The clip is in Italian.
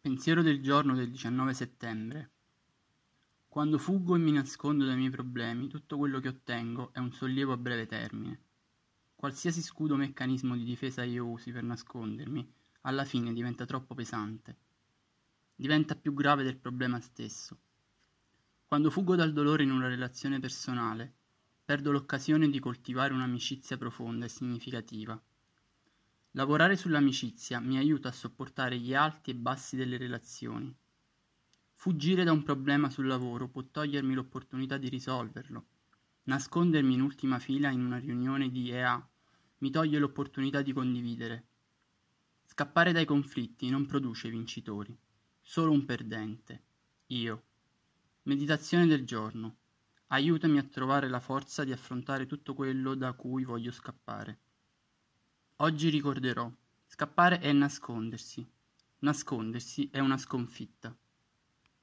Pensiero del giorno del 19 settembre. Quando fuggo e mi nascondo dai miei problemi, tutto quello che ottengo è un sollievo a breve termine. Qualsiasi scudo o meccanismo di difesa io usi per nascondermi, alla fine diventa troppo pesante. Diventa più grave del problema stesso. Quando fuggo dal dolore in una relazione personale, perdo l'occasione di coltivare un'amicizia profonda e significativa. Lavorare sull'amicizia mi aiuta a sopportare gli alti e bassi delle relazioni. Fuggire da un problema sul lavoro può togliermi l'opportunità di risolverlo. Nascondermi in ultima fila in una riunione di EA mi toglie l'opportunità di condividere. Scappare dai conflitti non produce vincitori, solo un perdente. Io. Meditazione del giorno. Aiutami a trovare la forza di affrontare tutto quello da cui voglio scappare. Oggi ricorderò, scappare è nascondersi. Nascondersi è una sconfitta.